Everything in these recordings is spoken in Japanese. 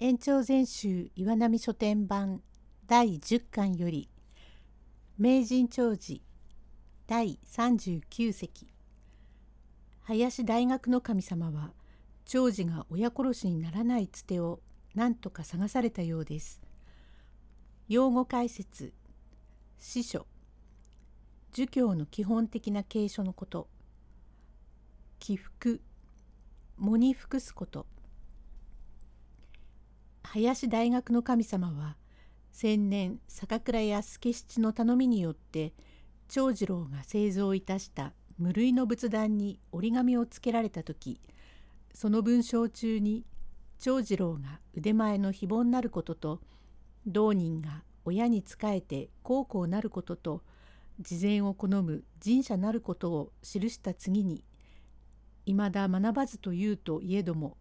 延長全集岩波書店版第10巻より名人長寿第39席。林大学の神様は長寿が親殺しにならないつてを何とか探されたようです。用語解説。司書。儒教の基本的な継承のこと。起伏。喪に服すこと。林大学の神様は先年坂倉屋助七の頼みによって長次郎が製造いたした無類の仏壇に折り紙をつけられた時その文章中に長次郎が腕前の非凡なることと同人が親に仕えて孝行なることと事前を好む神社なることを記した次に未だ学ばずというといえども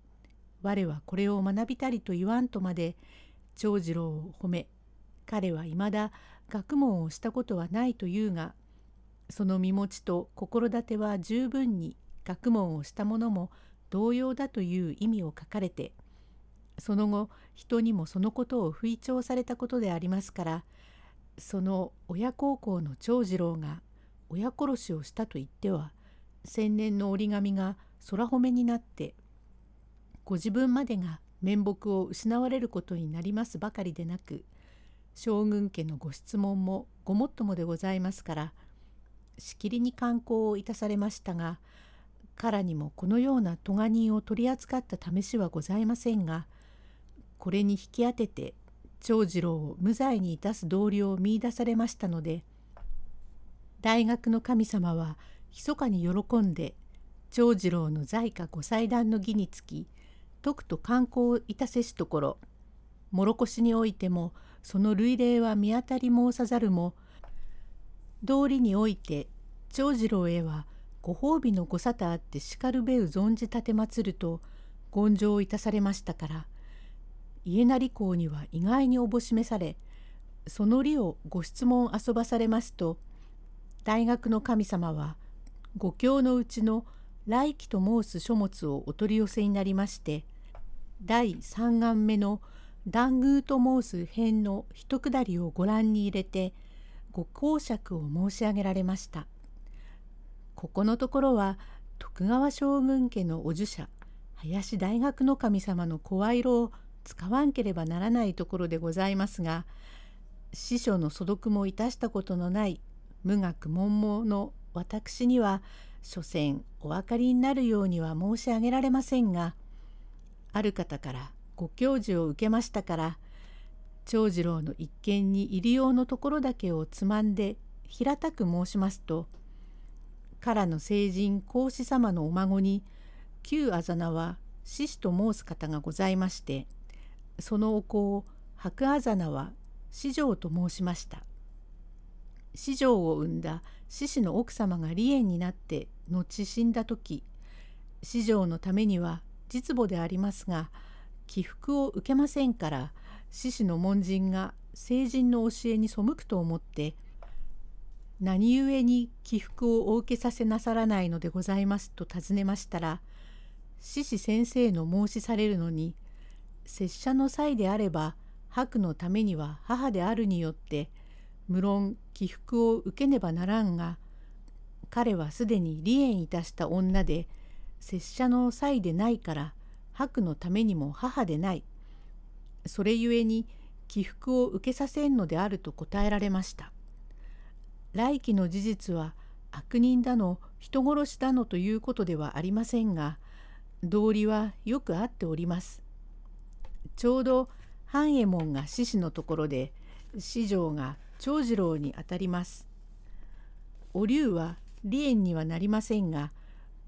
我はこれを学びたりと言わんとまで長次郎を褒め彼はいまだ学問をしたことはないというがその身持ちと心立ては十分に学問をした者も同様だという意味を書かれてその後人にもそのことを吹聴されたことでありますからその親孝行の長次郎が親殺しをしたと言っては千年の折り紙が空褒めになってご自分までが面目を失われることになりますばかりでなく将軍家のご質問もごもっともでございますからしきりに観光をいたされましたがからにもこのような咎人を取り扱った試しはございませんがこれに引き当てて長次郎を無罪にいたす道理を見いだされましたので大学の神様は密かに喜んで長次郎の在家ご祭壇の儀につきとくと観光いたせしところ諸越においてもその類例は見当たり申さざるも道理において長次郎へはご褒美のご沙汰あってしかるべう存じ立てまつると言上いたされましたから家成公には意外におぼしめされその利をご質問遊ばされますと大学の神様は五教のうちの来期と申す書物をお取り寄せになりまして第三眼目の談宮と申す編の一くだりをご覧に入れてご講釈を申し上げられました。ここのところは徳川将軍家のお儒者林大学の神様の声色を使わんければならないところでございますが師匠の所読もいたしたことのない無学問盲の私には所詮お分かりになるようには申し上げられませんがある方からご教授を受けましたから長次郎の一見に入り用のところだけをつまんで平たく申しますとからの聖人孔子様のお孫に旧あざ名は獅子と申す方がございましてそのお子を白あざ名は四条と申しました。四条を産んだ獅子の奥様が離縁になって後死んだ時四条のためには実母でありますが起伏を受けませんから獅子の門人が聖人の教えに背くと思って何故に起伏をお受けさせなさらないのでございますと尋ねましたら獅子先生の申しされるのに拙者の際であれば白のためには母であるによって無論起伏を受けねばならんが彼はすでに離縁いたした女で拙者の妻でないから白のためにも母でない。それゆえに起伏を受けさせんのであると答えられました。来期の事実は悪人だの人殺しだのということではありませんが道理はよくあっております。ちょうど半右衛門が獅子のところで四条が長次郎にあたります。お龍は離縁にはなりませんが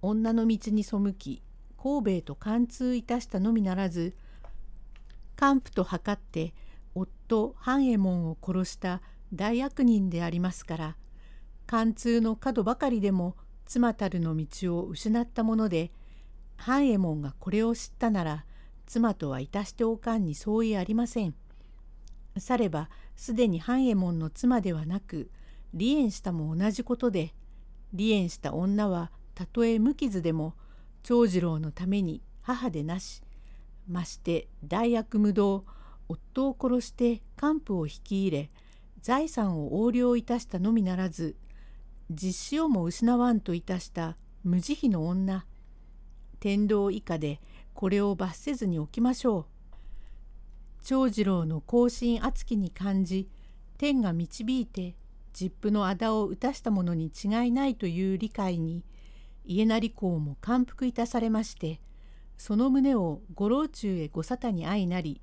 女の道に背き神戸へと貫通いたしたのみならず官府と図って夫半右衛門を殺した大悪人でありますから貫通の角ばかりでも妻たるの道を失ったもので半右衛門がこれを知ったなら妻とはいたしておかんに相違ありません。さればすでに半右衛門の妻ではなく離縁したも同じことで離縁した女はたとえ無傷でも長次郎のために母でなしまして大悪無道夫を殺して幹部を引き入れ財産を横領いたしたのみならず実子をも失わんといたした無慈悲の女天道以下でこれを罰せずにおきましょう。長次郎の後進厚きに感じ天が導いて実父の仇を打たしたものに違いないという理解に家成公も感服いたされましてその旨を御老中へご沙汰に相なり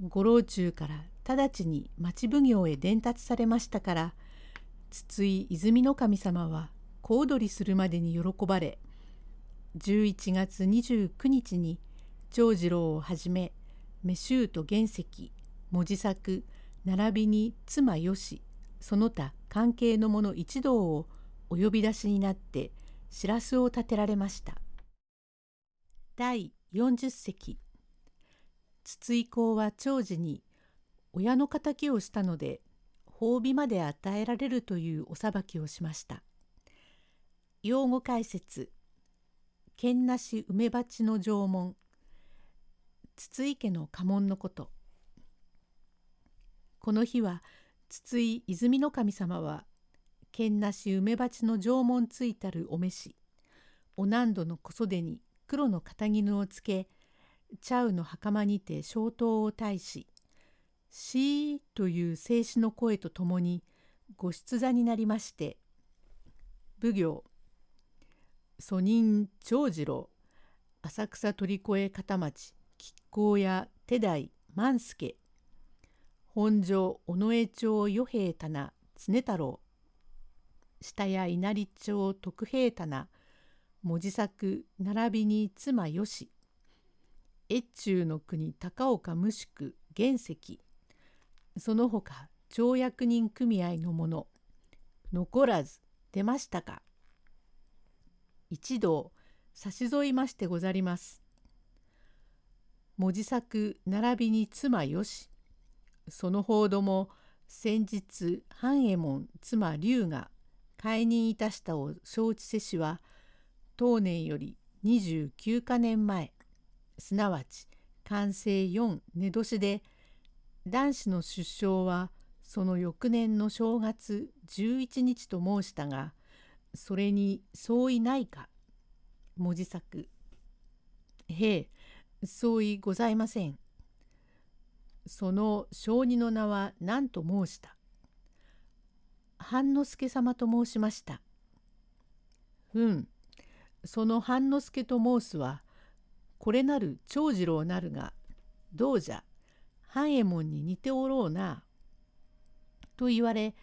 御老中から直ちに町奉行へ伝達されましたから筒井泉の神様は小躍りするまでに喜ばれ11月29日に長次郎をはじめメシュート原石文字作並びに妻よしその他関係の者一同をお呼び出しになって知らすを立てられました。第40席筒井公は長寿に親の敵をしたので褒美まで与えられるというお裁きをしました。用語解説剣なし梅鉢の縄文筒井家の家紋のことこの日は筒井泉の神様は剣なし梅鉢の縄文ついたるお召し。お難度の小袖に黒の片絹をつけ茶羽の袴にて消灯を退し「しー」という静止の声とともにご出座になりまして奉行祖人長次郎浅草鳥越片町亀甲屋手代万助本庄尾上町与平棚常太郎下谷稲荷町徳平棚文字作並びに妻よし。越中の国高岡無宿原石。その他町役人組合の者残らず出ましたか。一同差し添いましてござります。文字作並びに妻よし。その報道も先日半右衛門妻龍が解任いたしたを承知せしは当年より29か年前すなわち完成4寝年で男子の出生はその翌年の正月11日と申したがそれに相違ないか文字作。へえ相違ございません。その小児の名は何と申した？半之助様と申しました。うん。その半之助と申すはこれなる長次郎なるがどうじゃ半右衛門に似ておろうな」と言われ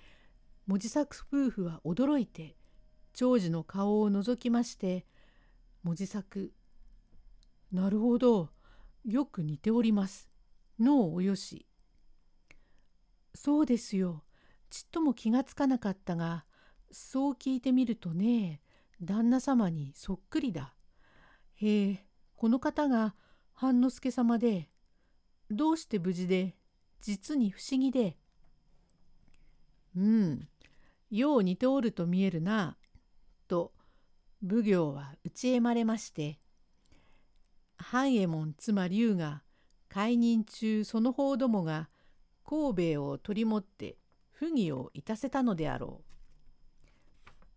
文字作夫婦は驚いて長寿の顔を覗きまして文字作「なるほどよく似ております」のおよし「そうですよ。ちっとも気がつかなかったがそう聞いてみるとね旦那様にそっくりだ。へえこの方が半之助様でどうして無事で実に不思議で。うんよう似ておると見えるな」と奉行は打ちえまれまして半右衛門妻龍が解任中その方どもが神戸を取り持って不義をいたせたのであろ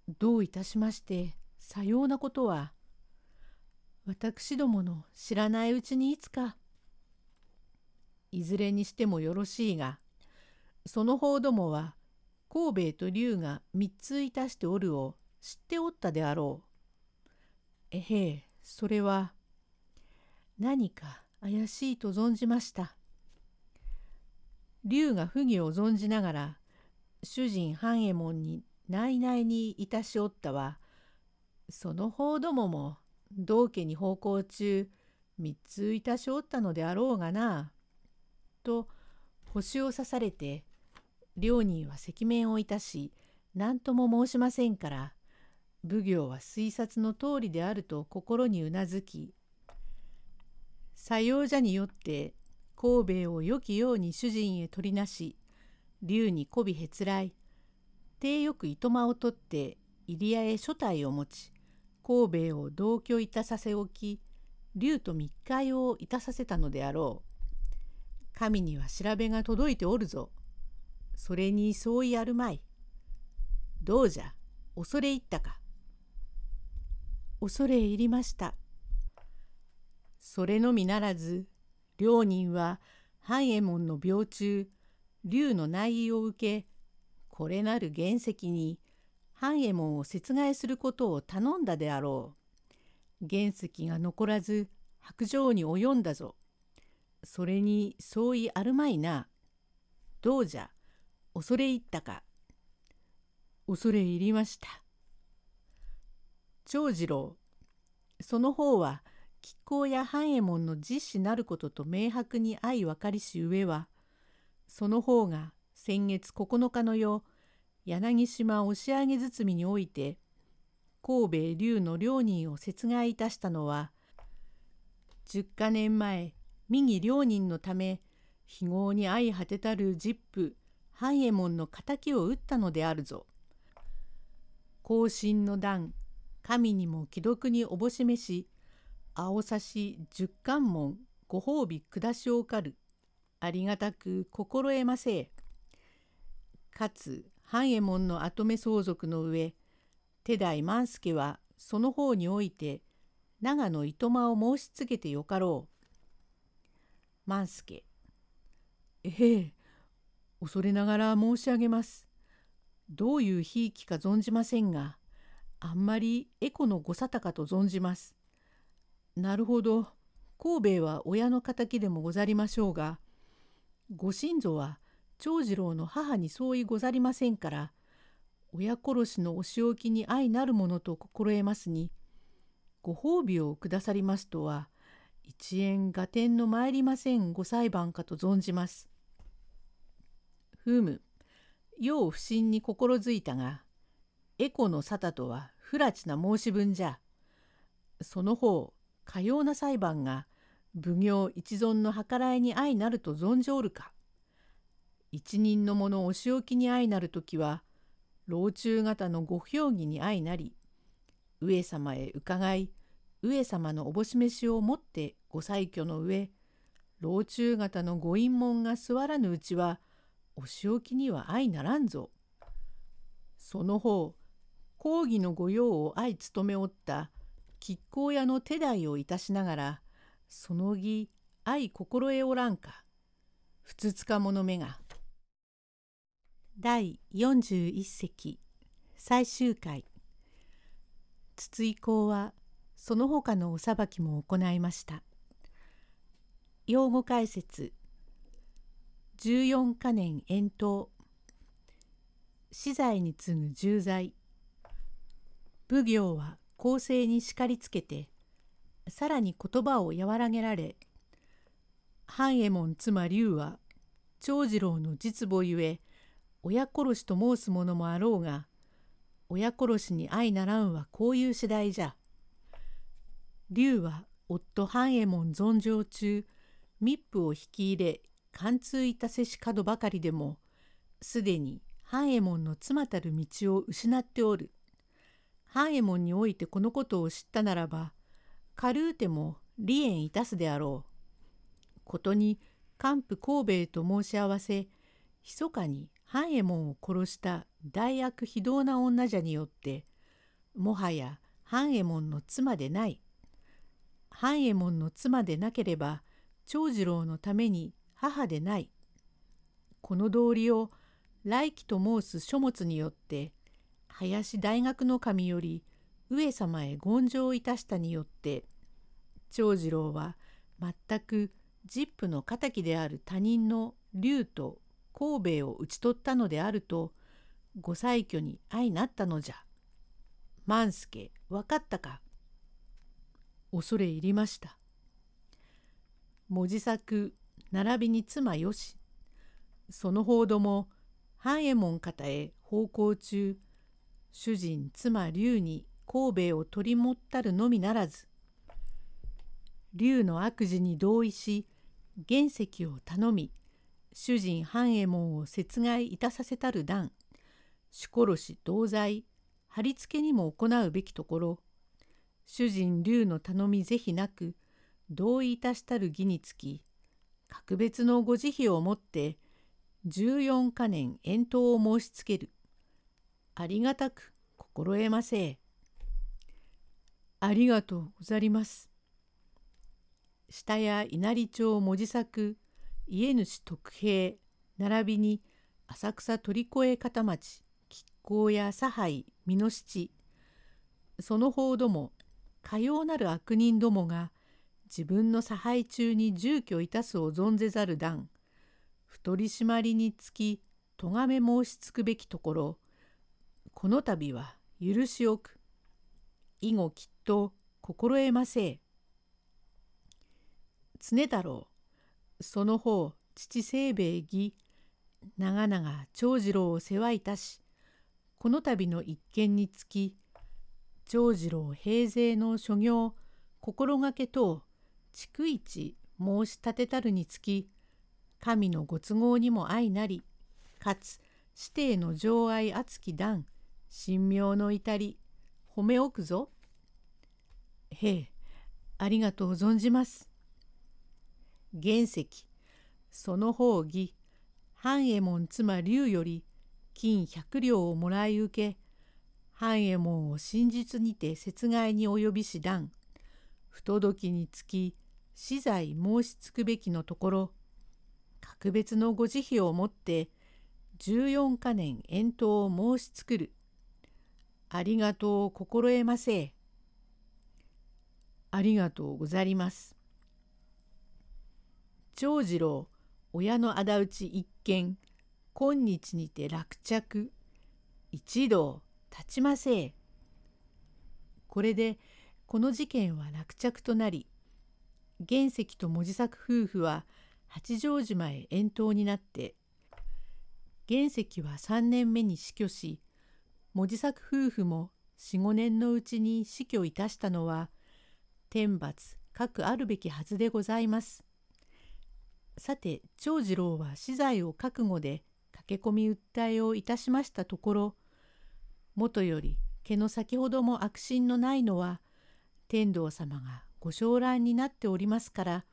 う。どういたしましてさようなことは私どもの知らないうちにいつかいずれにしてもよろしいがその方どもは神戸と龍が三ついたしておるを知っておったであろう。えへえそれは何か怪しいと存じました。龍が不義を存じながら主人半右衛門に内々にいたしおったはその方どもも道家に奉公中三ついたしおったのであろうがな。と星を刺されて両人は赤面をいたし何とも申しませんから奉行は推察の通りであると心にうなずき作用者によって神戸を良きように主人へ取りなし竜に媚びへつらい手よく糸間を取って入谷へ所帯を持ち神戸を同居いたさせおき竜と密会をいたさせたのであろう。神には調べが届いておるぞ。それに相違あるまい。どうじゃ、恐れ入ったか。恐れ入りました。それのみならず、両人は半右衛門の病中、竜の内意を受け、これなる原石に半右衛門を殺害することを頼んだであろう。原石が残らず白状に及んだぞ。それに相違あるまいな。どうじゃ、恐れ入ったか。恐れ入りました。長次郎、その方は亀甲や半右衛門の実子なることと明白に相分かりし上は、その方が先月9日の夜、柳島押上包において、神戸龍の両人を殺害いたしたのは、十か年前、右両人のため、非業に相果てたる実父、半右衛門の敵を討ったのであるぞ。後進の段、神にも既読におぼしめし、青さし十貫門ご褒美下しおかる。ありがたく心得ませえ。かつ半右衛門の跡目相続の上手代万助はその方において長野糸間を申し告げてよかろう。万助ええ恐れながら申し上げます。どういうひいきか存じませんがあんまりエコのご沙汰かと存じます。なるほど神戸は親の敵でもござりましょうがご親祖は長次郎の母に相違ござりませんから親殺しのお仕置きに相なるものと心得ますにご褒美をくださりますとは一円合点の参りませんご裁判かと存じます。ふむよう不審に心づいたがエコの沙汰とは不埒な申し分じゃ。その方かような裁判が奉行一存の計らいに相なると存じおるか。一人の者お仕置きに相なる時は老中方のご評議に相なり上様へ伺い上様のおぼし飯をもってご裁許の上老中方のご隠門が座らぬうちはお仕置きには相ならんぞ。その方講義の御用を相務めおった亀甲屋の手代をいたしながらその儀相心得おらんか？ふつつか者めが。第41席。最終回。筒井公はその他のお裁きも行いました。用語解説。14か年遠投。死罪に次ぐ重罪。奉行は公正に叱りつけてさらに言葉を和らげられ半右衛門妻龍は長次郎の実母ゆえ親殺しと申すものもあろうが親殺しに相ならんはこういう次第じゃ。龍は夫半右衛門存上中密府を引き入れ貫通いたせし角ばかりでもすでに半右衛門の妻たる道を失っておる。半右衛門においてこのことを知ったならば軽うても離縁いたすであろう。ことに官府神戸へと申し合わせ密かに半右衛門を殺した大悪非道な女じゃによってもはや半右衛門の妻でない半右衛門の妻でなければ長次郎のために母でないこの道理を来期と申す書物によって林大学の神より上様へ言上いたしたによって長次郎は全く実父の敵である他人の竜と神戸を討ち取ったのであるとご裁許に相なったのじゃ。万助分かったか？恐れ入りました。文字作並びに妻よしその報道も半右衛門方へ奉公中主人妻龍に神戸を取り持ったるのみならず龍の悪事に同意し原石を頼み主人半右衛門を殺害いたさせたる段主殺し同罪貼り付けにも行うべきところ主人竜の頼み是非なく同意いたしたる義につき格別のご慈悲をもって十四か年遠投を申しつける。ありがたく心得ませ。ありがとうござります。下や稲荷町文字作家主徳平並びに浅草鳥越片町吉光や差配美濃七その方どもかようなる悪人どもが自分の差配中に住居いたすを存ぜざる段不取締まりにつき咎め申しつくべきところこの度は許しおく以後きっと心得ませ常太郎その方父清兵衛義長々長次郎を世話いたしこの度の一件につき長次郎平勢の所業心がけ等逐一申し立てたるにつき神のご都合にも相なりかつ指定の情愛厚き段神妙の至り褒めおくぞ。へえありがとう存じます。原石その方義半右衛門妻竜より金百両をもらい受け半右衛門を真実にて殺害に及びし段不届きにつき死罪申しつくべきのところ格別のご慈悲をもって十四か年遠投を申しつくる。ありがとう心得ませ。ありがとうござります。長次郎親の仇討ち一見今日にて落着一同立ちませこれでこの事件は落着となり原石と文字作夫婦は八丈島へ遠投になって原石は3年目に死去し文字作夫婦も45年のうちに死去いたしたのは天罰各あるべきはずでございます。さて長次郎は死罪を覚悟で駆け込み訴えをいたしましたところもとより毛の先ほども悪心のないのは天道様がご昇覧になっておりますから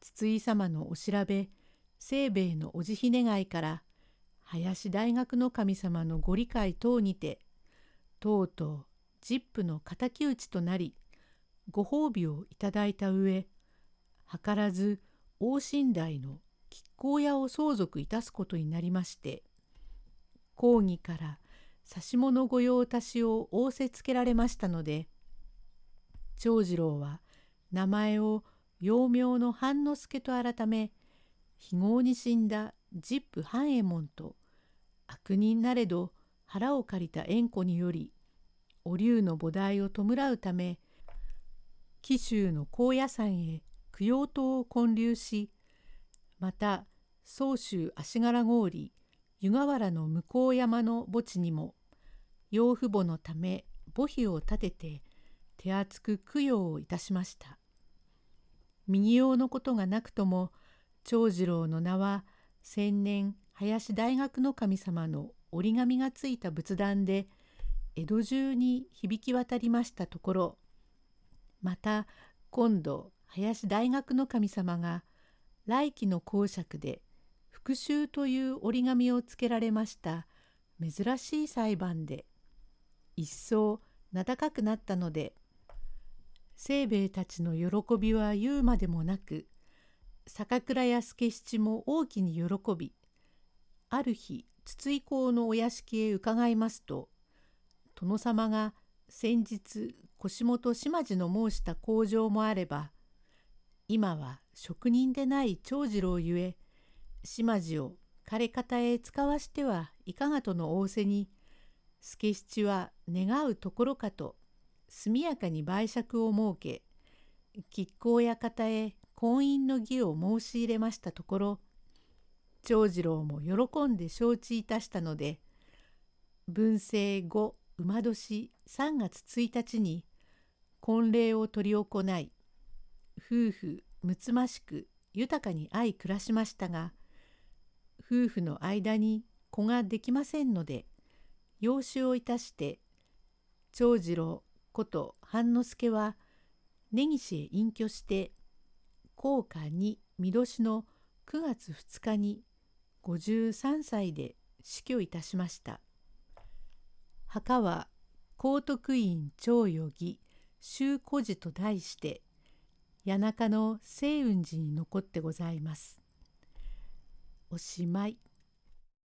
筒井様のお調べ清兵衛のお慈悲願いから林大学の神様のご理解等にてとうとう実父の敵討ちとなりご褒美をいただいた上図らず大寝台の亀甲屋を相続いたすことになりまして講義から指物御用達を仰せつけられましたので長次郎は名前を幼名の半之助と改め非業に死んだ実父半右衛門と悪人なれど腹を借りた縁故によりお龍の菩提を弔うため紀州の高野山へ供養塔を建立しまた宗州足柄郡湯河原の向山の墓地にも養父母のため墓碑を建てて手厚く供養をいたしました。右用のことがなくとも長次郎の名は千年林大学の神様の折り紙がついた仏壇で江戸中に響き渡りましたところまた今度林大学の神様が来期の公爵で復讐という折り紙をつけられました珍しい裁判で一層名高くなったので清兵衛たちの喜びは言うまでもなく坂倉屋助七も大きに喜びある日筒井公のお屋敷へ伺いますと殿様が先日腰元島地の申した工場もあれば今は職人でない長次郎ゆえ島地を枯れ方へ使わしてはいかがとの仰せに助七は願うところかと速やかに売借を設け亀甲屋方へ婚姻の儀を申し入れましたところ長次郎も喜んで承知いたしたので文政後馬年3月1日に婚礼を執り行い夫婦むつましく豊かに相暮らしましたが夫婦の間に子ができませんので養子をいたして長次郎こと半之助は根岸へ隠居して高価に見年の9月2日に53歳で死去いたしました。墓は高徳院長与義修古寺と題して谷中の清雲寺に残ってございます。おしまい。